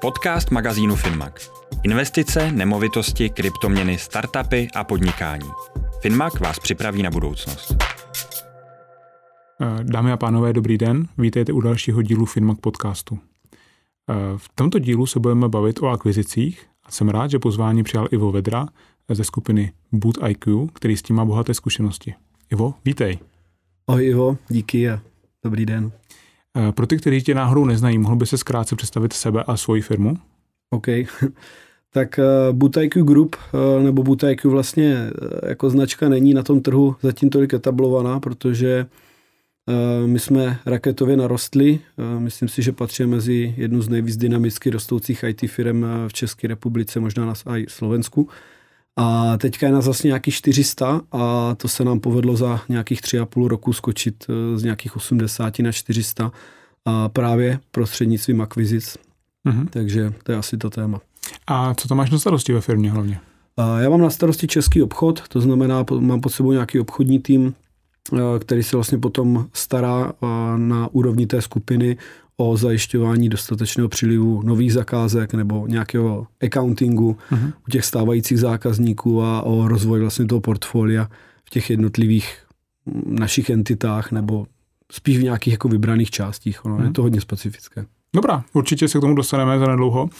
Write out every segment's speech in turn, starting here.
Podcast magazínu Finmac. Investice, nemovitosti, kryptoměny, startupy a podnikání. Finmac vás připraví na budoucnost. Eh, dámy a pánové, dobrý den. Vítejte u dalšího dílu Finmac podcastu. Eh, v tomto dílu se budeme bavit o akvizicích a jsem rád, že pozvání přijal Ivo Vedra ze skupiny Boot IQ, který s tím má bohaté zkušenosti. Ivo, vítej. Ahoj Ivo, díky a dobrý den. Eh, pro ty, kteří tě náhodou neznají, mohl by se zkrátce představit sebe a svoji firmu? OK. tak uh, Butaiku Group uh, nebo Butaiku vlastně jako značka není na tom trhu zatím tolik etablovaná, protože my jsme raketově narostli. Myslím si, že patří mezi jednu z nejvíc dynamicky rostoucích IT firm v České republice, možná na Slovensku. A teďka je nás vlastně nějakých 400 a to se nám povedlo za nějakých tři a půl roku skočit z nějakých 80 na 400 a právě prostřednictvím akvizic. Mm-hmm. Takže to je asi to téma. A co tam máš na starosti ve firmě hlavně? Já mám na starosti český obchod, to znamená, mám pod sebou nějaký obchodní tým, který se vlastně potom stará na úrovni té skupiny o zajišťování dostatečného přílivu nových zakázek nebo nějakého accountingu uh-huh. u těch stávajících zákazníků a o rozvoj vlastně toho portfolia v těch jednotlivých našich entitách nebo spíš v nějakých jako vybraných částích. Ono, hmm. Je mhm. to hodně specifické. Dobrá, určitě se k tomu dostaneme za nedlouho. Uh,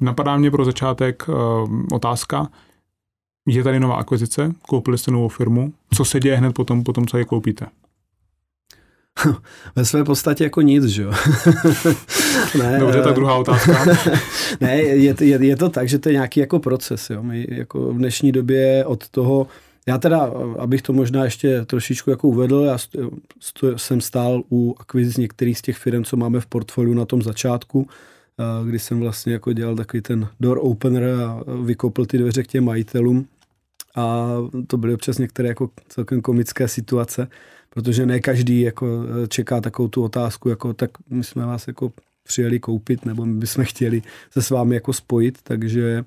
napadá mě pro začátek uh, otázka. Je tady nová akvizice, koupili jste novou firmu. Co se děje hned potom, potom co je koupíte? Ve své podstatě jako nic, že jo? ne, Dobře, tak druhá otázka. ne, je, je, je to tak, že to je nějaký jako proces, jo? My jako v dnešní době od toho, já teda, abych to možná ještě trošičku jako uvedl, já jsem stál u akvizic některých z těch firm, co máme v portfoliu na tom začátku, kdy jsem vlastně jako dělal takový ten door opener a vykopl ty dveře k těm majitelům. A to byly občas některé jako celkem komické situace, protože ne každý jako čeká takovou tu otázku, jako tak my jsme vás jako přijeli koupit, nebo my bychom chtěli se s vámi jako spojit, takže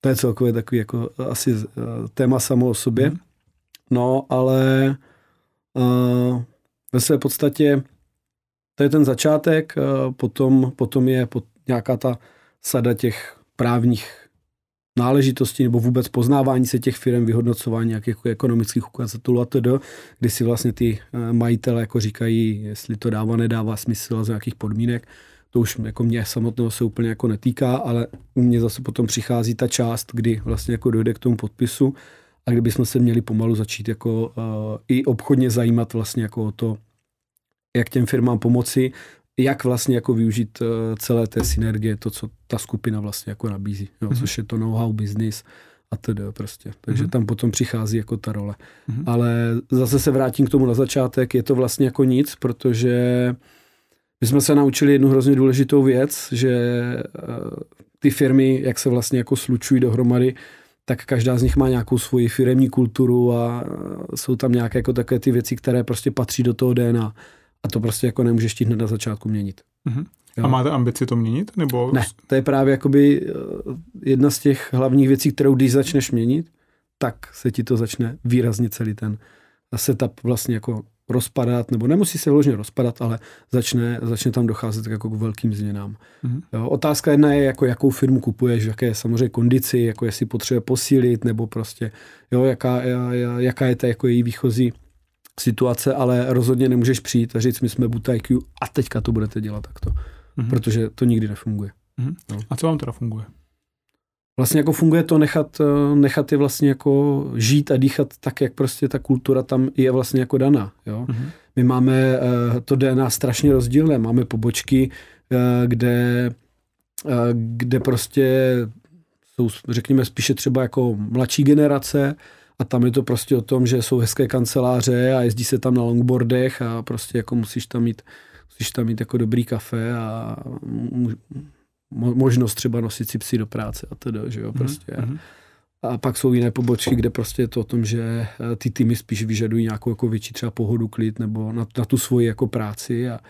to je celkově takový jako asi uh, téma samo o sobě. Hmm. No, ale uh, ve své podstatě to je ten začátek, uh, potom, potom je pod nějaká ta sada těch právních náležitostí nebo vůbec poznávání se těch firm, vyhodnocování nějakých jako ekonomických ukazatelů a tedy, kdy si vlastně ty majitele jako říkají, jestli to dává, nedává smysl a z nějakých podmínek. To už jako mě samotného se úplně jako netýká, ale u mě zase potom přichází ta část, kdy vlastně jako dojde k tomu podpisu a kdybychom se měli pomalu začít jako uh, i obchodně zajímat vlastně jako o to, jak těm firmám pomoci, jak vlastně jako využít uh, celé té synergie, to, co ta skupina vlastně jako nabízí, jo, mm-hmm. což je to know-how business a tedy prostě. Takže mm-hmm. tam potom přichází jako ta role. Mm-hmm. Ale zase se vrátím k tomu na začátek, je to vlastně jako nic, protože my jsme se naučili jednu hrozně důležitou věc, že eh, ty firmy, jak se vlastně jako slučují dohromady, tak každá z nich má nějakou svoji firemní kulturu a eh, jsou tam nějaké jako takové ty věci, které prostě patří do toho DNA. A to prostě jako nemůžeš chtít hned na začátku měnit. Uh-huh. A máte ambici to měnit? Nebo... Ne, to je právě jakoby eh, jedna z těch hlavních věcí, kterou když začneš měnit, tak se ti to začne výrazně celý ten setup vlastně jako rozpadat, nebo nemusí se vložně rozpadat, ale začne, začne tam docházet jako k velkým změnám. Mm-hmm. Jo, otázka jedna je, jako jakou firmu kupuješ, v jaké samozřejmě kondici, jako jestli potřebuje posílit, nebo prostě, jo, jaká, jaká je ta jako její výchozí situace, ale rozhodně nemůžeš přijít a říct, my jsme IQ a teďka to budete dělat takto, mm-hmm. protože to nikdy nefunguje. Mm-hmm. No. A co vám teda funguje? vlastně jako funguje to nechat, eh, nechat je vlastně jako žít a dýchat tak, jak prostě ta kultura tam je vlastně jako daná. Jo? Mm-hmm. My máme eh, to DNA strašně rozdílné, máme pobočky, eh, kde, kde prostě jsou, řekněme, spíše třeba jako mladší generace a tam je to prostě o tom, že jsou hezké kanceláře a jezdí se tam na longboardech a prostě jako musíš tam mít, musíš tam mít jako dobrý kafe a možnost třeba nosit si psy do práce a teda, že jo, mhm, prostě. Mm-hmm. A pak jsou jiné pobočky, kde prostě je to o tom, že eh, ty týmy spíš vyžadují nějakou jako větší třeba pohodu, klid nebo na, na tu svoji jako práci a,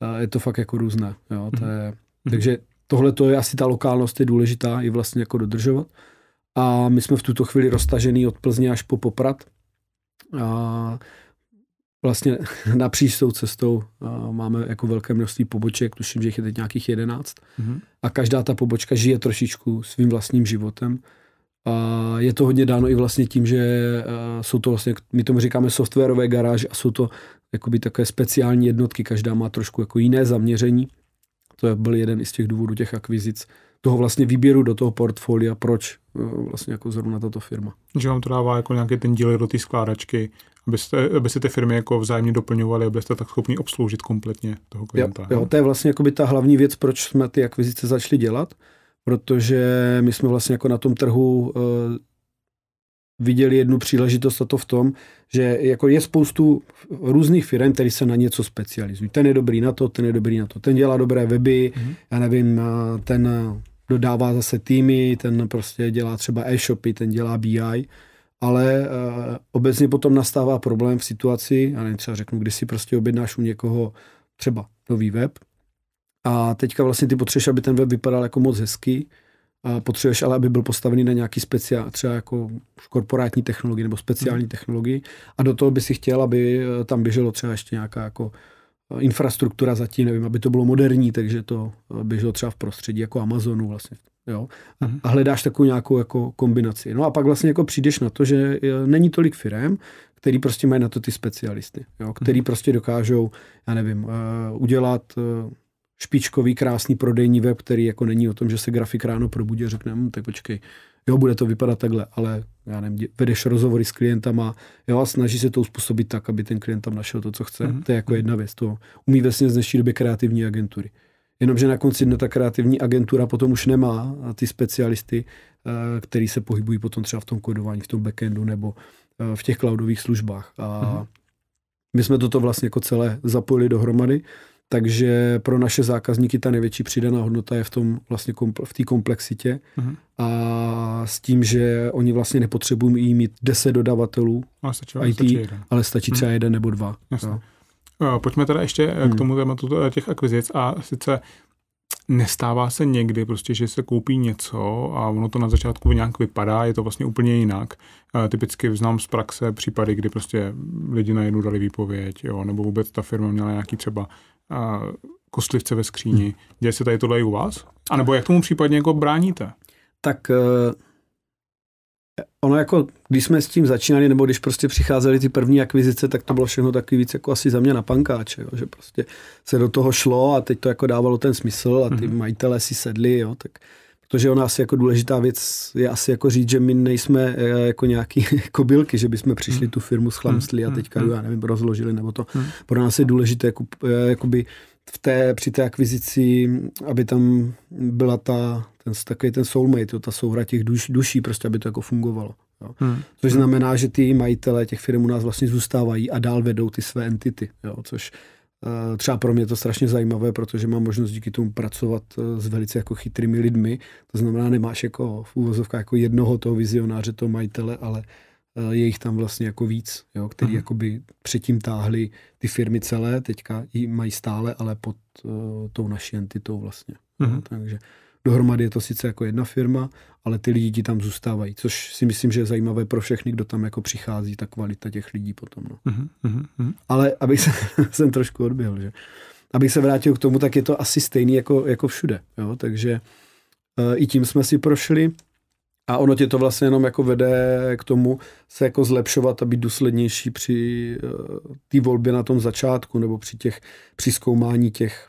a je to fakt jako různé. Jo, to je, mm-hmm. Takže tohle to je asi ta lokálnost je důležitá i vlastně jako dodržovat. A my jsme v tuto chvíli roztažený od Plzně až po Poprad. A vlastně napříč tou cestou máme jako velké množství poboček, tuším, že jich je teď nějakých jedenáct. Mm-hmm. A každá ta pobočka žije trošičku svým vlastním životem. A je to hodně dáno i vlastně tím, že jsou to vlastně, my tomu říkáme softwarové garáže a jsou to jakoby takové speciální jednotky, každá má trošku jako jiné zaměření. To byl jeden z těch důvodů těch akvizic, toho vlastně výběru do toho portfolia, proč vlastně jako zrovna tato firma. Že vám to dává jako nějaký ten díl do té skládačky, abyste, aby si ty firmy jako vzájemně doplňovaly, abyste tak schopni obsloužit kompletně toho klienta. Jo, jo, to je vlastně jako by ta hlavní věc, proč jsme ty akvizice začali dělat, protože my jsme vlastně jako na tom trhu uh, viděli jednu příležitost a to v tom, že jako je spoustu různých firm, které se na něco specializují. Ten je dobrý na to, ten je dobrý na to. Ten dělá dobré weby, mm-hmm. já nevím, ten dodává zase týmy, ten prostě dělá třeba e-shopy, ten dělá BI ale uh, obecně potom nastává problém v situaci, já nevím, třeba řeknu, když si prostě objednáš u někoho třeba nový web a teďka vlastně ty potřebuješ, aby ten web vypadal jako moc hezky, potřebuješ ale, aby byl postavený na nějaký speciál, třeba jako korporátní technologii nebo speciální hmm. technologii a do toho by si chtěl, aby eh, tam běželo třeba ještě nějaká jako eh, infrastruktura zatím, nevím, aby to bylo moderní, takže to běželo třeba v prostředí jako Amazonu vlastně Jo? Uh-huh. A hledáš takovou nějakou jako kombinaci. No a pak vlastně jako přijdeš na to, že není tolik firm, který prostě mají na to ty specialisty, jo? který uh-huh. prostě dokážou, já nevím, udělat špičkový, krásný prodejní web, který jako není o tom, že se grafik ráno probudí a řekne, hm, tak počkej, jo, bude to vypadat takhle, ale já nevím, vedeš rozhovory s klientama, jo, a snaží se to uspůsobit tak, aby ten klient tam našel to, co chce. Uh-huh. To je jako jedna věc. To umí vlastně z dnešní době kreativní agentury. Jenomže na konci dne ta kreativní agentura potom už nemá ty specialisty, eh, který se pohybují potom třeba v tom kodování, v tom backendu nebo eh, v těch cloudových službách. A mm-hmm. my jsme toto vlastně jako celé zapojili dohromady, takže pro naše zákazníky ta největší přidaná hodnota je v tom vlastně v té komplexitě mm-hmm. a s tím, že oni vlastně nepotřebují mít 10 dodavatelů ale stačí, IT, stačí ale stačí třeba mm-hmm. jeden nebo dva. Jasně. Pojďme teda ještě eh, hmm. k tomu tématu těch akvizic a sice nestává se někdy prostě, že se koupí něco a ono to na začátku nějak vypadá, je to vlastně úplně jinak. Typicky znám z praxe případy, kdy prostě lidi najednou dali výpověď, jo, nebo vůbec ta firma měla nějaký třeba kostlivce ve skříni. Hmm. Děje se tady tohle i u vás? A nebo jak tomu případně jako bráníte? Tak uh ono jako, když jsme s tím začínali, nebo když prostě přicházely ty první akvizice, tak to bylo všechno takový víc jako asi za mě na pankáče, jo, že prostě se do toho šlo a teď to jako dávalo ten smysl a ty mm-hmm. majitelé si sedli, jo, tak protože ona asi jako důležitá věc je asi jako říct, že my nejsme eh, jako nějaký kobylky, že bychom přišli mm. tu firmu schlamstli a mhm. teďka, já nevím, rozložili, nebo to. Pro nás je důležité jako, eh, jakoby v té, při té akvizici, aby tam byla ta, ten, takový ten soulmate, ta souhra těch duš, duší, prostě aby to jako fungovalo. Jo. Hmm. Což znamená, že ty majitelé těch firm u nás vlastně zůstávají a dál vedou ty své entity, jo, což třeba pro mě je to strašně zajímavé, protože mám možnost díky tomu pracovat uh, s velice jako chytrými lidmi. To znamená, nemáš jako v úvozovkách jako jednoho toho vizionáře, toho majitele, ale Eh, je jich tam vlastně jako víc, jo, který uh-huh. jakoby předtím táhli ty firmy celé, teďka ji mají stále, ale pod uh, tou naší entitou vlastně. Uh-huh. No, takže dohromady je to sice jako jedna firma, ale ty lidi tam zůstávají, což si myslím, že je zajímavé pro všechny, kdo tam jako přichází, ta kvalita těch lidí potom. No. Uh-huh. Uh-huh. Ale abych se, jsem trošku odběhl, že abych se vrátil k tomu, tak je to asi stejný jako, jako všude. Jo? Takže uh, i tím jsme si prošli. A ono tě to vlastně jenom jako vede k tomu se jako zlepšovat a být důslednější při uh, té volbě na tom začátku nebo při těch při zkoumání těch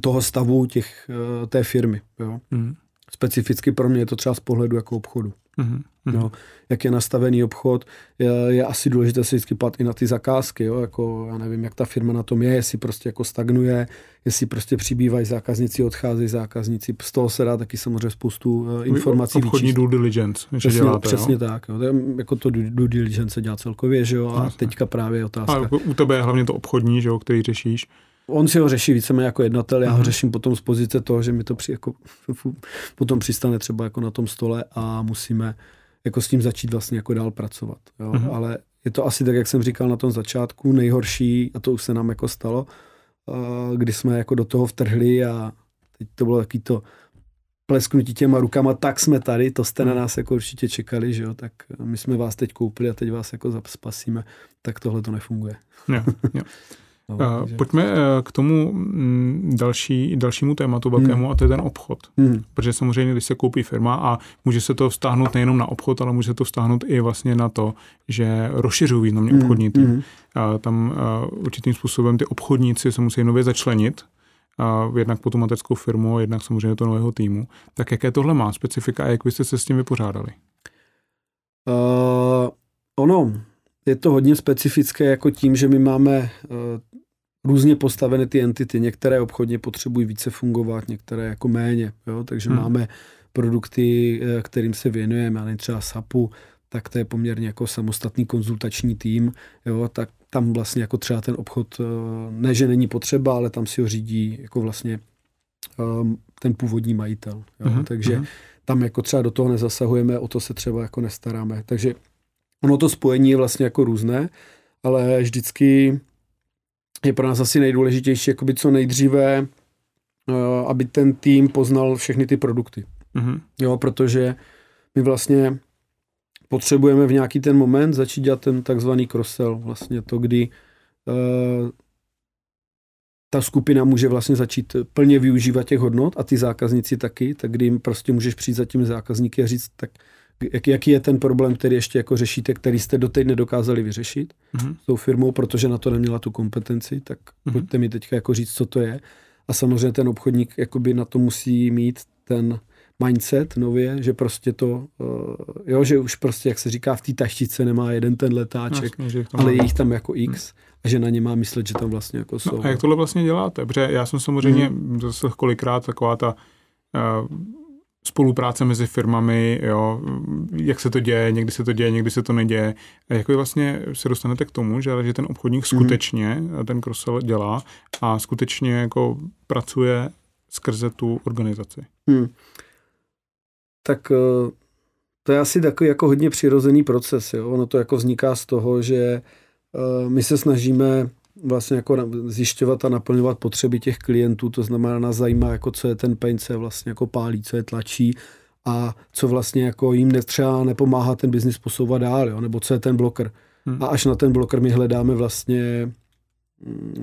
toho stavu těch, uh, té firmy. Jo. Mm. Specificky pro mě je to třeba z pohledu jako obchodu. Mm-hmm. No, jak je nastavený obchod, je, je asi důležité se vždycky pat i na ty zakázky, jo, jako já nevím, jak ta firma na tom je, jestli prostě jako stagnuje, jestli prostě přibývají zákazníci, odcházejí zákazníci, z toho se dá taky samozřejmě spoustu uh, informací Obchodní vyčíst. due diligence, že přesně, děláte, Přesně jo? tak, jo. jako to due diligence se dělá celkově, že jo, a Jasně. teďka právě je otázka. A u tebe je hlavně to obchodní, že jo, který řešíš. On si ho řeší víceméně jako jednatel, já ho mhm. řeším potom z pozice toho, že mi to při, jako, potom přistane třeba jako na tom stole a musíme jako s tím začít vlastně jako dál pracovat. Jo? Mm-hmm. Ale je to asi tak, jak jsem říkal na tom začátku, nejhorší, a to už se nám jako stalo, kdy jsme jako do toho vtrhli a teď to bylo taky to plesknutí těma rukama, tak jsme tady, to jste na nás jako určitě čekali, že jo, tak my jsme vás teď koupili a teď vás jako spasíme, tak tohle to nefunguje. Jo, jo. No, uh, pojďme uh, k tomu mm, další, dalšímu tématu velkému hmm. a to je ten obchod. Hmm. Protože samozřejmě, když se koupí firma a může se to vztáhnout nejenom na obchod, ale může se to vztáhnout i vlastně na to, že rozšiřují významně hmm. obchodní tým. Hmm. Uh, tam uh, určitým způsobem ty obchodníci se musí nově začlenit, uh, jednak po tu mateřskou firmu, jednak samozřejmě to nového týmu. Tak jaké tohle má specifika a jak byste se s tím vypořádali? Uh, ono, je to hodně specifické jako tím, že my máme uh, různě postavené ty entity. Některé obchodně potřebují více fungovat, některé jako méně. Jo? Takže hmm. máme produkty, eh, kterým se věnujeme, ale třeba SAPu, tak to je poměrně jako samostatný konzultační tým, jo, tak tam vlastně jako třeba ten obchod, eh, ne, že není potřeba, ale tam si ho řídí jako vlastně um, ten původní majitel. Jo. Uh-huh, Takže uh-huh. tam jako třeba do toho nezasahujeme, o to se třeba jako nestaráme. Takže ono to spojení je vlastně jako různé, ale vždycky je pro nás asi nejdůležitější, jakoby co nejdříve, uh, aby ten tým poznal všechny ty produkty. Mm-hmm. Jo, protože my vlastně potřebujeme v nějaký ten moment začít dělat ten takzvaný cross-sell, vlastně to, kdy uh, ta skupina může vlastně začít plně využívat těch hodnot a ty zákazníci taky, tak kdy jim prostě můžeš přijít za těmi zákazníky a říct, tak jak, jaký je ten problém, který ještě jako řešíte, který jste doteď nedokázali vyřešit mm-hmm. s tou firmou, protože na to neměla tu kompetenci, tak mm-hmm. pojďte mi teďka jako říct, co to je. A samozřejmě ten obchodník jakoby na to musí mít ten mindset nově, že prostě to, uh, jo, že už prostě, jak se říká, v té taštice nemá jeden ten letáček, Jasně, ale je jich tam jako x hmm. a že na ně má myslet, že tam vlastně jako jsou. No a jak tohle vlastně děláte? Protože já jsem samozřejmě hmm. zase kolikrát taková ta uh, spolupráce mezi firmami, jo, jak se to děje, někdy se to děje, někdy se to neděje. A jak vy vlastně se dostanete k tomu, že, že ten obchodník mhm. skutečně mm. ten cross dělá a skutečně jako pracuje skrze tu organizaci? Mm. Tak eh, to je asi takový jako hodně přirozený proces. Jo? Ono to jako vzniká z toho, že eh, my se snažíme vlastně jako zjišťovat a naplňovat potřeby těch klientů, to znamená, nás zajímá, jako co je ten pain, co je vlastně jako pálí, co je tlačí a co vlastně jako jim třeba nepomáhá ten biznis posouvat dál, jo? nebo co je ten bloker. Hmm. A až na ten bloker my hledáme vlastně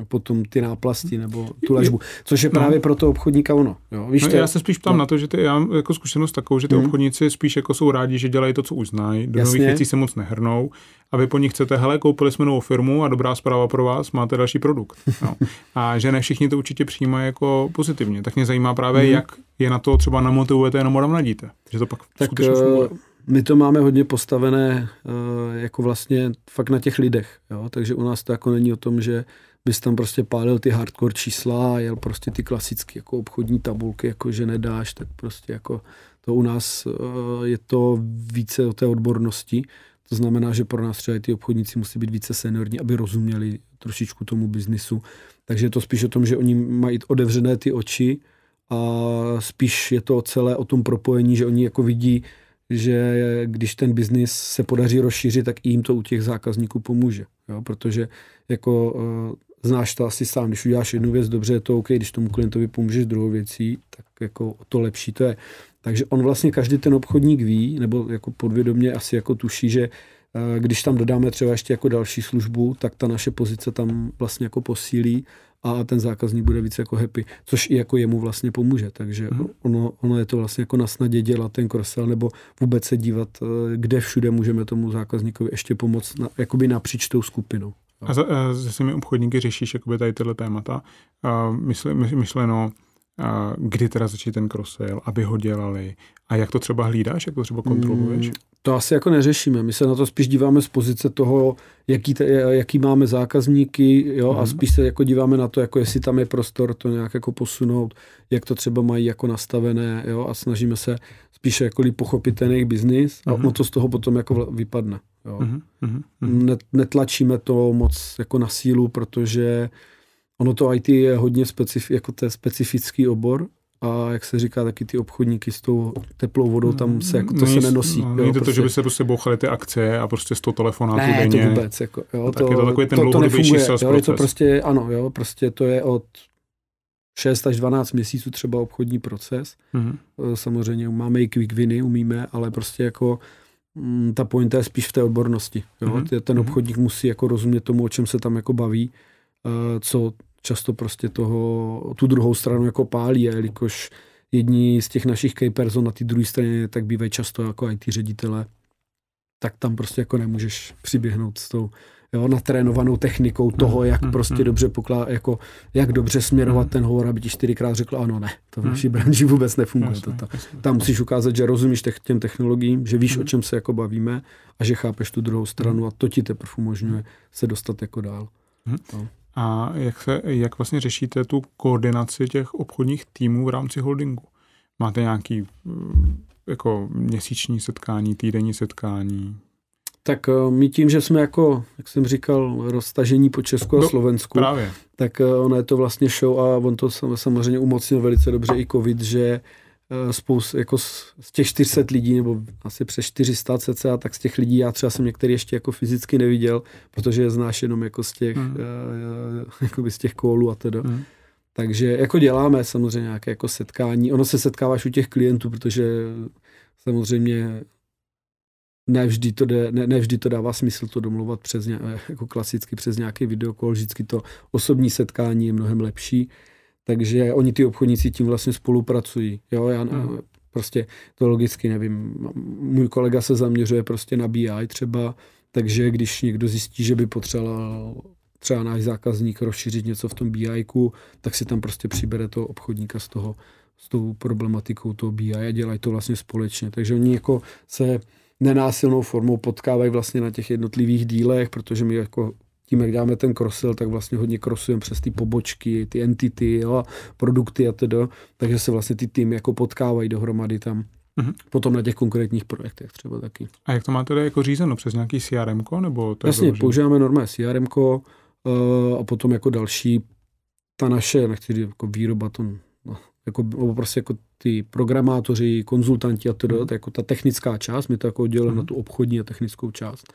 potom ty náplasti nebo tu ležbu, což je no. právě no. pro to obchodníka ono. Jo, víš, no, já se spíš ptám no. na to, že ty, já mám jako zkušenost takovou, že ty mm. obchodníci spíš jako jsou rádi, že dělají to, co už znají, do Jasně. nových věcí se moc nehrnou a vy po nich chcete, hele, koupili jsme novou firmu a dobrá zpráva pro vás, máte další produkt. No. A že ne všichni to určitě přijímají jako pozitivně. Tak mě zajímá právě, mm. jak je na to třeba namotivujete jenom nadíte. Že to pak tak, skutečně funguje. Eh, my to máme hodně postavené uh, jako vlastně fakt na těch lidech. Jo? Takže u nás to jako není o tom, že bys tam prostě pálil ty hardcore čísla a jel prostě ty klasické jako obchodní tabulky, jako že nedáš, tak prostě jako to u nás uh, je to více o té odbornosti. To znamená, že pro nás třeba ty obchodníci musí být více seniorní, aby rozuměli trošičku tomu biznisu. Takže je to spíš o tom, že oni mají otevřené ty oči a spíš je to celé o tom propojení, že oni jako vidí, že když ten biznis se podaří rozšířit, tak jim to u těch zákazníků pomůže. Jo? Protože jako uh, znáš to asi sám, když uděláš jednu věc dobře, je to OK, když tomu klientovi pomůžeš druhou věcí, tak jako to lepší to je. Takže on vlastně každý ten obchodník ví, nebo jako podvědomě asi jako tuší, že uh, když tam dodáme třeba ještě jako další službu, tak ta naše pozice tam vlastně jako posílí a ten zákazník bude víc jako happy, což i jako jemu vlastně pomůže. Takže hmm. ono, ono je to vlastně jako na snadě dělat ten cross nebo vůbec se dívat, eh, kde všude můžeme tomu zákazníkovi ještě pomoct, na, jakoby napříč tou skupinou. A se svými obchodníky řešíš jakoby tady tyhle témata. Mysle, myšleno, kdy teda začít ten cross aby ho dělali a jak to třeba hlídáš, jak to třeba kontroluješ? To asi jako neřešíme. My se na to spíš díváme z pozice toho, jaký, te, jaký máme zákazníky jo, a spíš se jako díváme na to, jako jestli tam je prostor to nějak jako posunout, jak to třeba mají jako nastavené jo, a snažíme se spíše jako pochopit ten jejich biznis a hmm. to z toho potom jako vypadne. Jo. Hmm. Netlačíme to moc jako na sílu, protože ono to IT je hodně specif, jako to je specifický obor a jak se říká, taky ty obchodníky s tou teplou vodou, tam se jako to není, se nenosí. No, není to prostě. to, že by se prostě bouchaly ty akcie a prostě z toho telefonátu ne, denně. to vůbec. Jako, jo, tak to, je to takový ten to, to nefunguje, jo, je to prostě, ano, jo, prostě to je od 6 až 12 měsíců třeba obchodní proces. Mm-hmm. Samozřejmě máme i quick winy, umíme, ale prostě jako mm, ta pointa je spíš v té odbornosti. Jo? Mm-hmm. Ten mhm. obchodník musí jako rozumět tomu, o čem se tam jako baví, eh, co často prostě toho, tu druhou stranu jako pálí, a jelikož jedni z těch našich key person na té druhé straně tak bývají často jako IT ředitele, tak tam prostě jako nemůžeš přiběhnout s tou jo, natrénovanou technikou toho, jak mm, prostě mm. dobře poklá, jako, jak dobře směrovat mm. ten hovor, aby ti čtyřikrát řekl, ano, ne, to v mm. naší branži vůbec nefunguje. Jasně, to, to. Jasně. Tam musíš ukázat, že rozumíš těch, těm technologiím, že víš, mm. o čem se jako bavíme a že chápeš tu druhou stranu a to ti teprve umožňuje se dostat jako dál. Mm. No. A jak, se, jak vlastně řešíte tu koordinaci těch obchodních týmů v rámci holdingu? Máte nějaký mm, jako měsíční setkání, týdenní setkání? Tak eh, my tím, že jsme jako, jak jsem říkal, roztažení po Česku a no, Slovensku, právě. tak eh, ono je to vlastně show a on to samozřejmě umocnil velice dobře i covid, že eh, spoust, jako z, z těch 400 lidí, nebo asi přes 400 cca, tak z těch lidí já třeba jsem některý ještě jako fyzicky neviděl, protože je znáš jenom jako z těch, hmm. jako z těch kólů a teda. Hmm. Takže jako děláme samozřejmě nějaké jako setkání. Ono se setkáváš u těch klientů, protože samozřejmě nevždy to, jde, ne, nevždy to dává smysl to domluvat přes ně, jako klasicky přes nějaký videokol, vždycky to osobní setkání je mnohem lepší, takže oni ty obchodníci tím vlastně spolupracují. Jo, já hmm. prostě to logicky nevím. Můj kolega se zaměřuje prostě na BI třeba, takže když někdo zjistí, že by potřeboval třeba náš zákazník rozšířit něco v tom BI, tak si tam prostě přibere toho obchodníka z toho, s tou problematikou toho BI a dělají to vlastně společně. Takže oni jako se nenásilnou formou potkávají vlastně na těch jednotlivých dílech, protože my jako tím, jak děláme ten crossil, tak vlastně hodně crossujeme přes ty pobočky, ty entity, jo, produkty a tedy, takže se vlastně ty týmy jako potkávají dohromady tam. Mm-hmm. Potom na těch konkrétních projektech třeba taky. A jak to máte tedy jako řízeno? Přes nějaký CRM nebo to Jasně, používáme normálně CRM uh, eh, a potom jako další ta naše, nechci říct jako výroba, to jako, prostě jako ty programátoři, konzultanti a to, mm. jako ta technická část, my to jako oddělujeme mm. na tu obchodní a technickou část,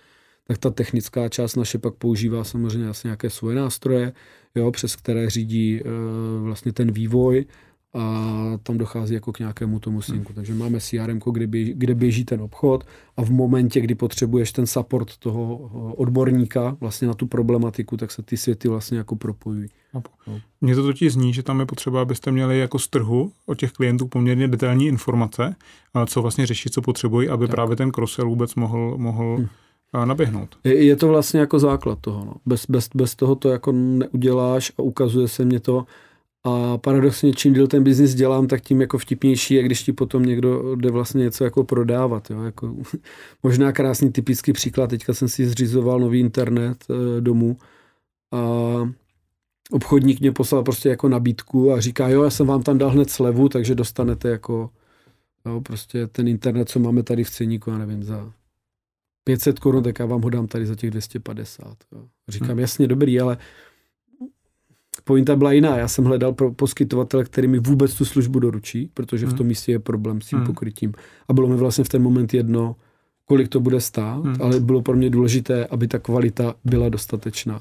tak ta technická část naše pak používá samozřejmě asi nějaké svoje nástroje, jo, přes které řídí e, vlastně ten vývoj a tam dochází jako k nějakému tomu synku. Hmm. Takže máme CRM, kde běží, kde běží ten obchod a v momentě, kdy potřebuješ ten support toho eh, odborníka vlastně na tu problematiku, tak se ty světy vlastně jako propojují. No. Mně to totiž zní, že tam je potřeba, abyste měli jako z trhu od těch klientů poměrně detailní informace, co vlastně řeší, co potřebují, aby tak. právě ten cross vůbec mohl, mohl hmm naběhnout. Je, je to vlastně jako základ toho. No. Bez, bez, bez toho to jako neuděláš a ukazuje se mě to, a paradoxně, čím díl ten biznis dělám, tak tím jako vtipnější je, když ti potom někdo jde vlastně něco jako prodávat. Jo? Jako, možná krásný typický příklad. Teďka jsem si zřizoval nový internet e, domů a obchodník mě poslal prostě jako nabídku a říká, jo, já jsem vám tam dal hned slevu, takže dostanete jako jo, prostě ten internet, co máme tady v ceníku, já nevím, za 500 korun, tak já vám ho dám tady za těch 250. Jo. Říkám, hmm. jasně, dobrý, ale pointa byla jiná. Já jsem hledal pro poskytovatele, který mi vůbec tu službu doručí, protože v hmm. tom místě je problém s tím hmm. pokrytím. A bylo mi vlastně v ten moment jedno, kolik to bude stát, hmm. ale bylo pro mě důležité, aby ta kvalita byla dostatečná.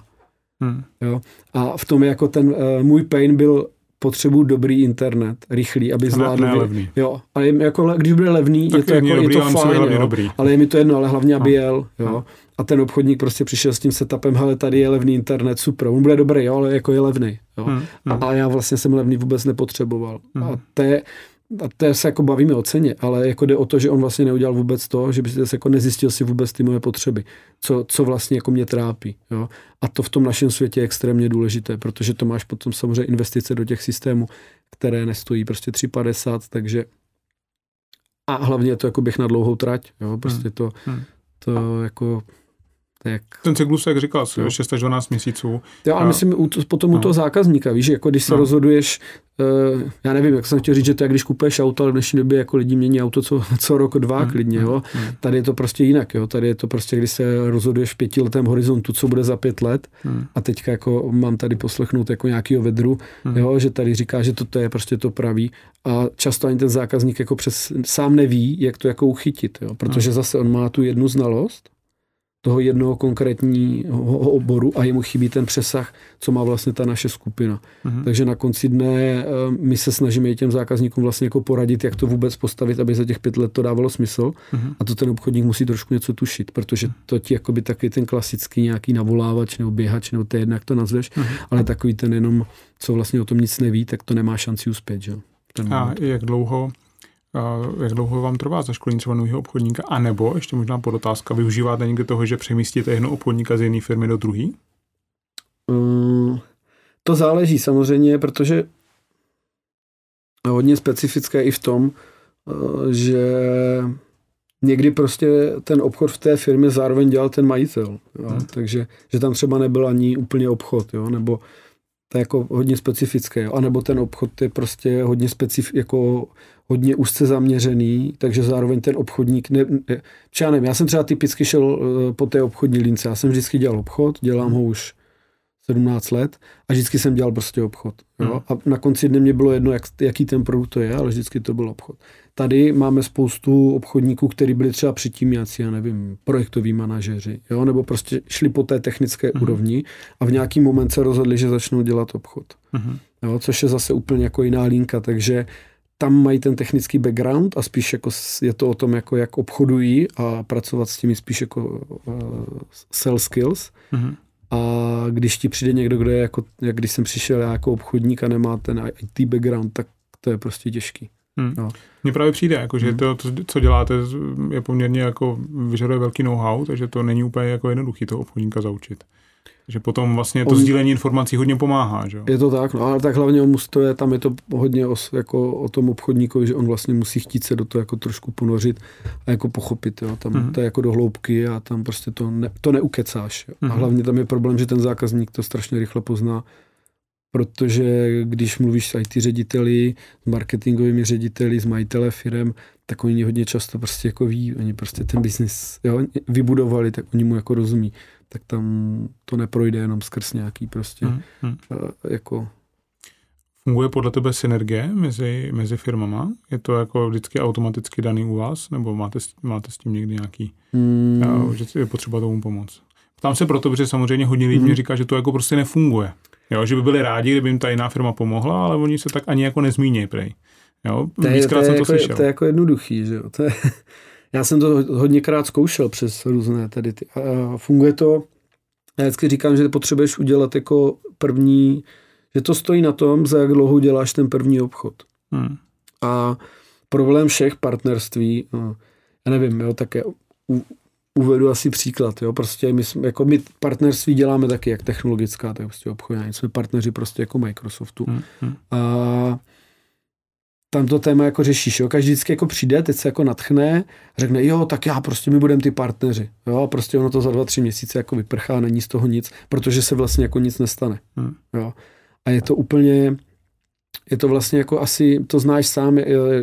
Hmm. Jo? A v tom jako ten uh, můj pain byl potřebu dobrý internet, rychlý, aby zvládl. Ne, levný. Jo, ale jako, když bude levný, tak je to, jako, dobrý, je to fajn, jo, dobrý. ale je mi to jedno, ale hlavně, aby no. jel. Jo. No. A ten obchodník prostě přišel s tím setupem, hele, tady je levný internet, super, on bude dobrý, jo, ale jako je levný. Jo. Hmm, hmm. A já vlastně jsem levný vůbec nepotřeboval. Hmm. A to je, a to se jako bavíme o ceně, ale jako jde o to, že on vlastně neudělal vůbec to, že by se jako nezjistil si vůbec ty moje potřeby, co, co vlastně jako mě trápí. Jo? A to v tom našem světě je extrémně důležité, protože to máš potom samozřejmě investice do těch systémů, které nestojí prostě 3,50, takže a hlavně je to jako běh na dlouhou trať, jo? prostě hmm. to, hmm. to jako jak... Ten cyklus, jak říkal, jo. 6 až 12 měsíců. Jo, ale a... myslím u to, potom no. u toho zákazníka, víš, jako když se no. rozhoduješ, uh, já nevím, jak jsem chtěl říct, že to je, když kupuješ auto, ale v dnešní době jako lidi mění auto co, co rok, dva hmm. klidně, jo. Hmm. Tady je to prostě jinak, jo. Tady je to prostě, když se rozhoduješ v pětiletém horizontu, co bude za pět let hmm. a teďka jako mám tady poslechnout jako nějakýho vedru, hmm. jo, že tady říká, že toto je prostě to pravý a často ani ten zákazník jako přes, sám neví, jak to jako uchytit, jo, protože hmm. zase on má tu jednu znalost, toho jednoho konkrétního oboru a jemu chybí ten přesah, co má vlastně ta naše skupina. Mm-hmm. Takže na konci dne eh, my se snažíme i těm zákazníkům vlastně jako poradit, jak to vůbec postavit, aby za těch pět let to dávalo smysl. Mm-hmm. A to ten obchodník musí trošku něco tušit, protože to ti jakoby taky ten klasický nějaký navolávač nebo běhač, nebo to je jak to nazveš, mm-hmm. ale takový ten jenom, co vlastně o tom nic neví, tak to nemá šanci uspět. Že? Ten a jak dlouho jak dlouho vám trvá zaškolení třeba nového obchodníka? A nebo, ještě možná podotázka, využíváte někde toho, že přemístíte jedno obchodníka z jedné firmy do druhé? Um, to záleží samozřejmě, protože hodně specifické i v tom, eh, že někdy prostě ten obchod v té firmě zároveň dělal ten majitel. Jo? Hmm. Takže že tam třeba nebyl ani úplně obchod, jo? nebo to je jako hodně specifické. A nebo ten obchod je prostě hodně specif, jako hodně úzce zaměřený, takže zároveň ten obchodník, ne, ne, já nevím, já jsem třeba typicky šel eh, po té obchodní lince, já jsem vždycky dělal obchod, dělám ho už 17 let a vždycky jsem dělal prostě obchod. Jo? Hmm. A na konci dne mě bylo jedno, jak, jaký ten produkt to je, ale vždycky to byl obchod. Tady máme spoustu obchodníků, kteří byli třeba předtím nějací, já nevím, projektoví manažeři, jo? nebo prostě šli po té technické hmm. úrovni a v nějaký moment se rozhodli, že začnou dělat obchod. Hmm. Jo? Což je zase úplně jako jiná linka, takže tam mají ten technický background a spíš jako je to o tom, jako jak obchodují a pracovat s těmi spíš jako uh, sell skills. Mm-hmm. A když ti přijde někdo, kdo je jako, jak když jsem přišel já jako obchodník a nemá ten IT background, tak to je prostě těžký. Hmm. No. Mně právě přijde, jako, že hmm. to, to, co děláte, je poměrně jako vyžaduje velký know-how, takže to není úplně jako jednoduchý toho obchodníka zaučit. Že potom vlastně to on, sdílení informací hodně pomáhá, že Je to tak, no ale tak hlavně on to je, tam je to hodně o, jako o tom obchodníkovi, že on vlastně musí chtít se do toho jako trošku ponořit a jako pochopit, jo. Tam mm-hmm. to je jako do hloubky a tam prostě to, ne, to neukecáš. Jo. Mm-hmm. A mhm. hlavně tam je problém, že ten zákazník to strašně rychle pozná, protože když mluvíš s IT řediteli, s marketingovými řediteli, s majitele firem, tak oni hodně často prostě jako ví, oni prostě ten biznis jo, vybudovali, tak oni mu jako rozumí tak tam to neprojde jenom skrz nějaký prostě hmm, hmm. Uh, jako Funguje podle tebe synergie mezi, mezi firmama? Je to jako vždycky automaticky daný u vás? Nebo máte, máte s tím někdy nějaký, hmm. uh, že je potřeba tomu pomoct? Ptám se proto, protože samozřejmě hodně lidí hmm. mi říká, že to jako prostě nefunguje. Jo, že by byli rádi, kdyby jim ta jiná firma pomohla, ale oni se tak ani jako nezmíní prej. Jo, to je, to je, jsem to jako, slyšel. To je jako jednoduchý, že jo. To je, já jsem to hodněkrát zkoušel přes různé tady ty. A funguje to, já vždycky říkám, že potřebuješ udělat jako první, že to stojí na tom, za jak dlouho děláš ten první obchod. Hmm. A problém všech partnerství, no, já nevím, jo, také u, uvedu asi příklad, jo, prostě my, jsme, jako my partnerství děláme taky jak technologická, tak prostě obchodní, jsme partneři prostě jako Microsoftu. Hmm. hmm. A tam to téma jako řešíš, jo. Každý vždycky jako přijde, teď se jako natchne, řekne, jo, tak já prostě my budeme ty partneři, jo, a prostě ono to za dva, tři měsíce jako vyprchá, není z toho nic, protože se vlastně jako nic nestane, hmm. jo. A je to úplně, je to vlastně jako asi, to znáš sám,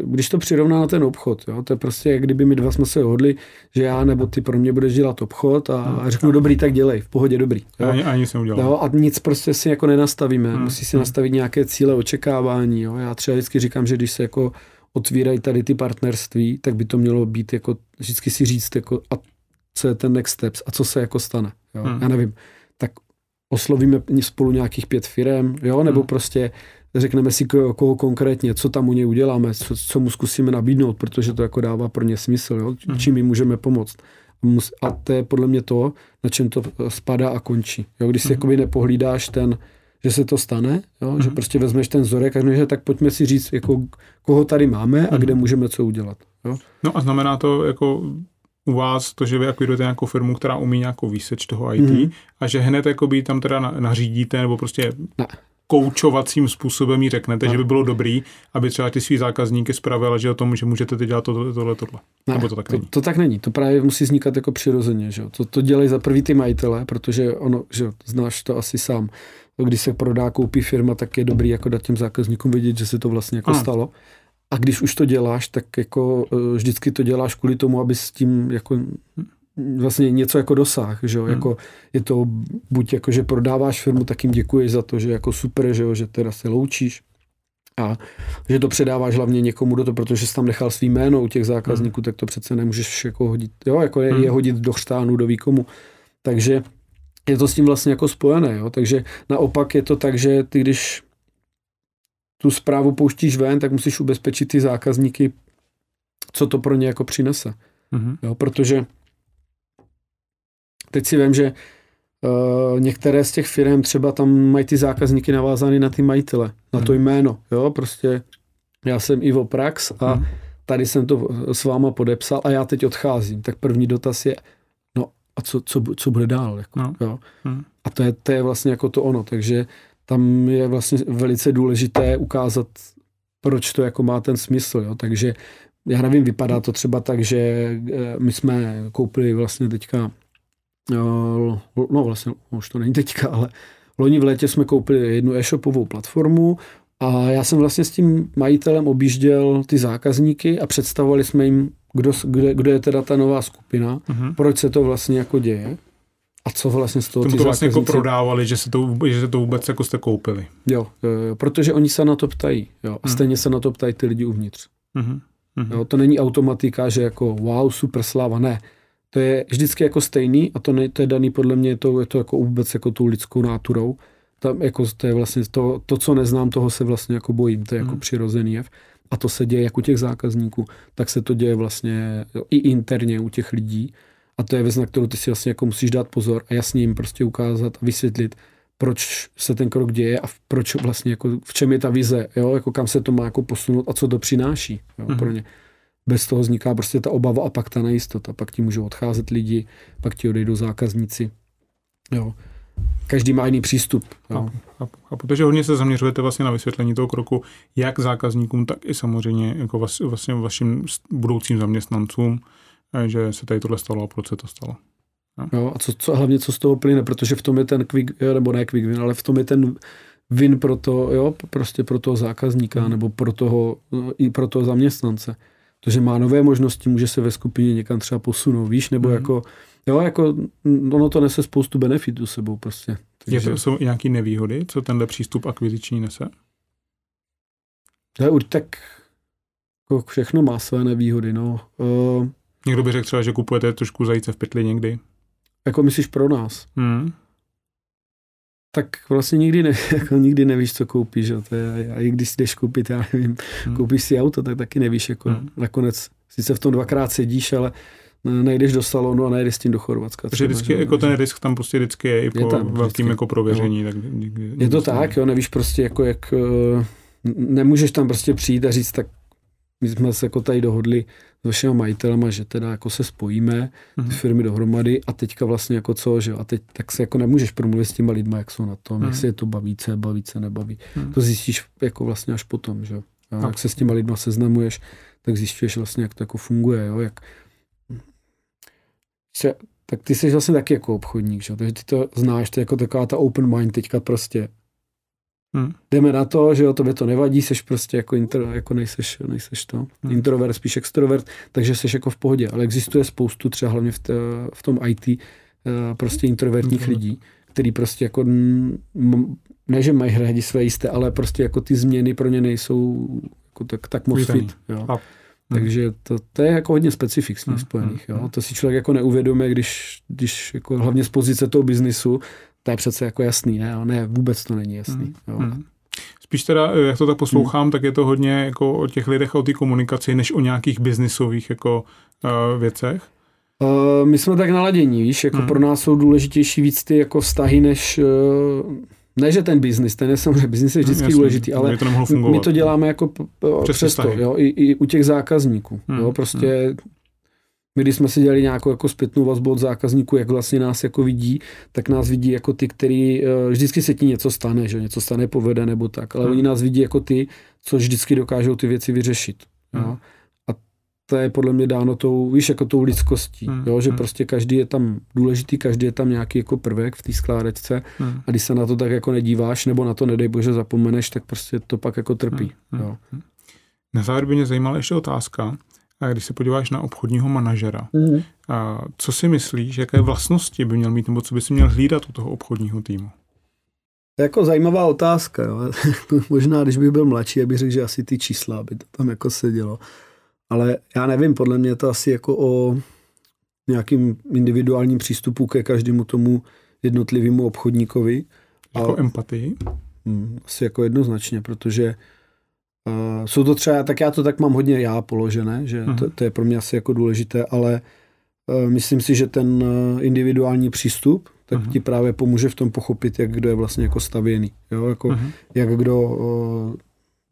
když to přirovná na ten obchod, jo, to je prostě, jak kdyby my dva jsme se hodli, že já nebo ty pro mě budeš dělat obchod a, hmm. a řeknu dobrý, tak dělej, v pohodě dobrý. Jo. Ani, ani jsem udělal. Jo, a nic prostě si jako nenastavíme, hmm. musí si hmm. nastavit nějaké cíle očekávání, jo. Já třeba vždycky říkám, že když se jako otvírají tady ty partnerství, tak by to mělo být jako, vždycky si říct, jako, a co je ten next steps a co se jako stane, jo. Hmm. Já nevím, tak oslovíme spolu nějakých pět firm, jo, nebo hmm. prostě řekneme si koho konkrétně, co tam u něj uděláme, co, co mu zkusíme nabídnout, protože to jako dává pro ně smysl, jo? Mhm. čím jim můžeme pomoct. A to je podle mě to, na čem to spadá a končí. Jo? Když si mm. jakoby nepohlídáš ten, že se to stane, jo? Že mhm. prostě vezmeš ten vzorek a že tak pojďme si říct, jako, koho tady máme a kde můžeme co udělat. Jo? No a znamená to jako u vás to, že vy akvirujete nějakou firmu, která umí nějakou výseč toho IT mm. a že hned jakoby tam teda nařídíte nebo prostě ne koučovacím způsobem jí řeknete, no. že by bylo dobrý, aby třeba ty svý zákazníky spravila, že o tom, že můžete teď dělat tohle, tohle, tohle. Ne, Nebo to tak není? To, to tak není. To právě musí vznikat jako přirozeně. Že? To, to dělají za prvý ty majitele, protože ono, že znáš to asi sám. Když se prodá, koupí firma, tak je dobrý jako dát těm zákazníkům vědět, že se to vlastně jako ano. stalo. A když už to děláš, tak jako eh, vždycky to děláš kvůli tomu, aby s tím jako vlastně něco jako dosah, že jo, hmm. jako je to buď jako, že prodáváš firmu, tak jim děkuješ za to, že jako super, že jo, že teda se loučíš, A že to předáváš hlavně někomu do to, protože jsi tam nechal svý jméno u těch zákazníků, hmm. tak to přece nemůžeš jako hodit, jo, jako je, hmm. je hodit do chřtánu, do výkomu. Takže je to s tím vlastně jako spojené, jo. Takže naopak je to tak, že ty když tu zprávu pouštíš ven, tak musíš ubezpečit ty zákazníky, co to pro ně jako přinese. Mm-hmm. Jo, protože teď si vím, že uh, některé z těch firm třeba tam mají ty zákazníky navázány na ty majitele, na to mhm. jméno. Jo, prostě já jsem Ivo Prax a mm-hmm. tady jsem to s váma podepsal a já teď odcházím. Tak první dotaz je, no a co, co, co bude dál? Jako, no. jo? Mm. A to je, to je vlastně jako to ono. Takže tam je vlastně velice důležité ukázat, proč to jako má ten smysl. Jo? Takže já nevím, vypadá to třeba tak, že eh, my jsme koupili vlastně teďka, eh, no vlastně už to není teďka, ale loni v létě jsme koupili jednu e-shopovou platformu a já jsem vlastně s tím majitelem objížděl ty zákazníky a představovali jsme jim, kdo, kde, kde je teda ta nová skupina, uh-huh. proč se to vlastně jako děje. A co vlastně z toho Tomu to vlastně jako prodávali, že se to, že se to vůbec jako jste koupili. Jo, jo, jo, protože oni se na to ptají. Jo, a hmm. stejně se na to ptají ty lidi uvnitř. Hmm. Hmm. Jo, to není automatika, že jako wow, super sláva, ne. To je vždycky jako stejný a to, ne, to je daný podle mě, to, je to jako vůbec jako tou lidskou náturou. Tam jako to je vlastně to, to, co neznám, toho se vlastně jako bojím, to je jako hmm. přirozený jev. A to se děje jak u těch zákazníků, tak se to děje vlastně i interně u těch lidí. A to je věc, na kterou ty si vlastně jako musíš dát pozor a jasně jim prostě ukázat a vysvětlit, proč se ten krok děje a proč vlastně jako, v čem je ta vize, jo, jako kam se to má jako posunout a co to přináší jo, mm-hmm. pro ně. Bez toho vzniká prostě ta obava a pak ta nejistota, pak ti můžou odcházet lidi, pak ti odejdou zákazníci. Jo. Každý má jiný přístup. Jo. A, a, a protože hodně se zaměřujete vlastně na vysvětlení toho kroku, jak zákazníkům, tak i samozřejmě jako vlastně vašim budoucím zaměstnancům, Eh, že se tady tohle stalo a proč se to stalo. No. Jo, a co, co, hlavně co z toho plyne, protože v tom je ten quick, nebo ne quick win, ale v tom je ten win pro to, jo, prostě pro toho zákazníka hmm. nebo pro toho, i pro toho zaměstnance. Protože má nové možnosti, může se ve skupině někam třeba posunout, víš, nebo hmm. jako, jo, jako ono to nese spoustu benefitů sebou prostě. Takže... Je to, jsou nějaké nevýhody, co tenhle přístup akviziční nese? To je, tak jako všechno má své nevýhody, no. Uh, Někdo by řekl třeba, že kupujete trošku zajíce v pytli někdy. Jako myslíš pro nás? Hmm. Tak vlastně nikdy, ne, jako nikdy nevíš, co koupíš. Že? To je, a i když jdeš koupit, já nevím, hmm. koupíš si auto, tak taky nevíš. Jako hmm. Nakonec sice v tom dvakrát sedíš, ale nejdeš do salonu a nejdeš s tím do Chorvatska. Takže vždycky, že, jako ten risk tam prostě vždycky je i po je tam, velkým jako prověření. Tak někdy, je to tak, jo, nevíš prostě jako jak, eh, nemůžeš tam prostě přijít a říct, tak my jsme se jako tady dohodli s vašimi majitelema, že teda jako se spojíme, ty mhm. firmy dohromady a teďka vlastně jako co, že a teď tak se jako nemůžeš promluvit s těma lidma, jak jsou na tom, mm. jestli je to baví, co je baví, co nebaví. Mm. To zjistíš jako vlastně až potom, že jo. Jak se s těma lidma seznamuješ, tak zjišťuješ vlastně, jak to jako funguje, jo, jak tak ty jsi vlastně taky jako obchodník, že? takže ty to znáš, to je jako taková ta open mind teďka prostě Hmm. Jdeme na to, že jo, tobě to nevadí, seš prostě jako, intro, jako nejseš, nejseš to, hmm. introvert, spíš extrovert, takže seš jako v pohodě, ale existuje spoustu třeba hlavně v, t, v tom IT eh, prostě introvertních hmm. lidí, který prostě jako ne, že mají rádi své jisté, ale prostě jako ty změny pro ně nejsou jako tak, tak moc fit. Jo. A. Takže to, to je jako hodně specifik s ním spojených. Jo. To si člověk jako neuvědomuje, když, když jako hlavně z pozice toho biznisu to je přece jako jasný, ne? ne, vůbec to není jasný. Hmm. Jo. Hmm. Spíš teda, jak to tak poslouchám, hmm. tak je to hodně jako o těch lidech a o té komunikaci, než o nějakých biznisových jako uh, věcech. Uh, my jsme tak naladění, víš, jako hmm. pro nás jsou důležitější víc ty jako vztahy, než uh, ne, že ten biznis, ten je samozřejmě, biznis je vždycky Jasný, důležitý, ale to my to děláme jako přesto, jo, i, i u těch zákazníků, hmm. jo, prostě hmm. My, když jsme si dělali nějakou jako zpětnou vazbu od zákazníků, jak vlastně nás jako vidí, tak nás vidí jako ty, který uh, vždycky se ti něco stane, že něco stane, povede nebo tak, ale hmm. oni nás vidí jako ty, co vždycky dokážou ty věci vyřešit. Hmm. Jo? A to je podle mě dáno tou, víš, jako tou lidskostí, hmm. jo? že hmm. prostě každý je tam důležitý, každý je tam nějaký jako prvek v té skládečce hmm. a když se na to tak jako nedíváš, nebo na to nedej bože zapomeneš, tak prostě to pak jako trpí. Hmm. Jo? Hmm. Na závěr by mě zajímala ještě otázka. A když se podíváš na obchodního manažera, mm. a co si myslíš, jaké vlastnosti by měl mít, nebo co by si měl hlídat u toho obchodního týmu? Jako zajímavá otázka. Jo. Možná, když bych byl mladší, bych řekl, že asi ty čísla by to tam jako sedělo. Ale já nevím, podle mě je to asi jako o nějakým individuálním přístupu ke každému tomu jednotlivému obchodníkovi. Jako a, empatii? Hm, asi jako jednoznačně, protože uh, jsou to třeba, tak já to tak mám hodně já položené, že to, mhm. to je pro mě asi jako důležité, ale uh, myslím si, že ten uh, individuální přístup, tak uh-huh. ti právě pomůže v tom pochopit, jak kdo je vlastně jako stavěný, jo, jako uh-huh. jak kdo,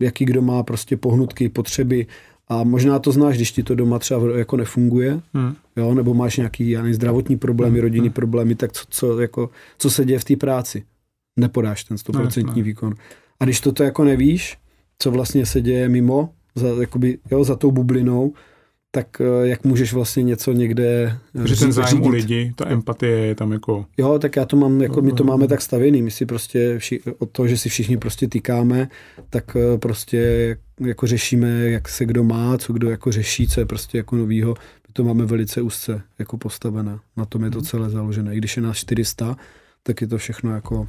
jaký kdo má prostě pohnutky, potřeby a možná to znáš, když ti to doma třeba jako nefunguje, jo, nebo máš nějaký já nevím, zdravotní problémy, rodinný problémy, tak co, co, jako, co se děje v té práci? Nepodáš ten stoprocentní výkon. A když toto jako nevíš, co vlastně se děje mimo, za, jakoby, jo, za tou bublinou, tak eh, jak můžeš vlastně něco někde eh, Že ten zájem u lidi, ta empatie je tam jako... Jo, tak já to mám, jako my to máme tak stavěný, my si prostě vši, od toho, že si všichni prostě týkáme, tak eh, prostě jako řešíme, jak se kdo má, co kdo jako řeší, co je prostě jako novýho. My to máme velice úzce jako postavené. Na tom je to mhm. celé založené. I když je nás 400, tak je to všechno jako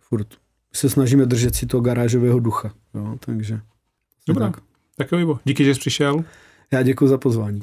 furt. Se snažíme držet si toho garážového ducha. Jo, takže... Dobrá. Tak. tak jo, Ivo. Díky, že jsi přišel. Já děkuji za pozvání.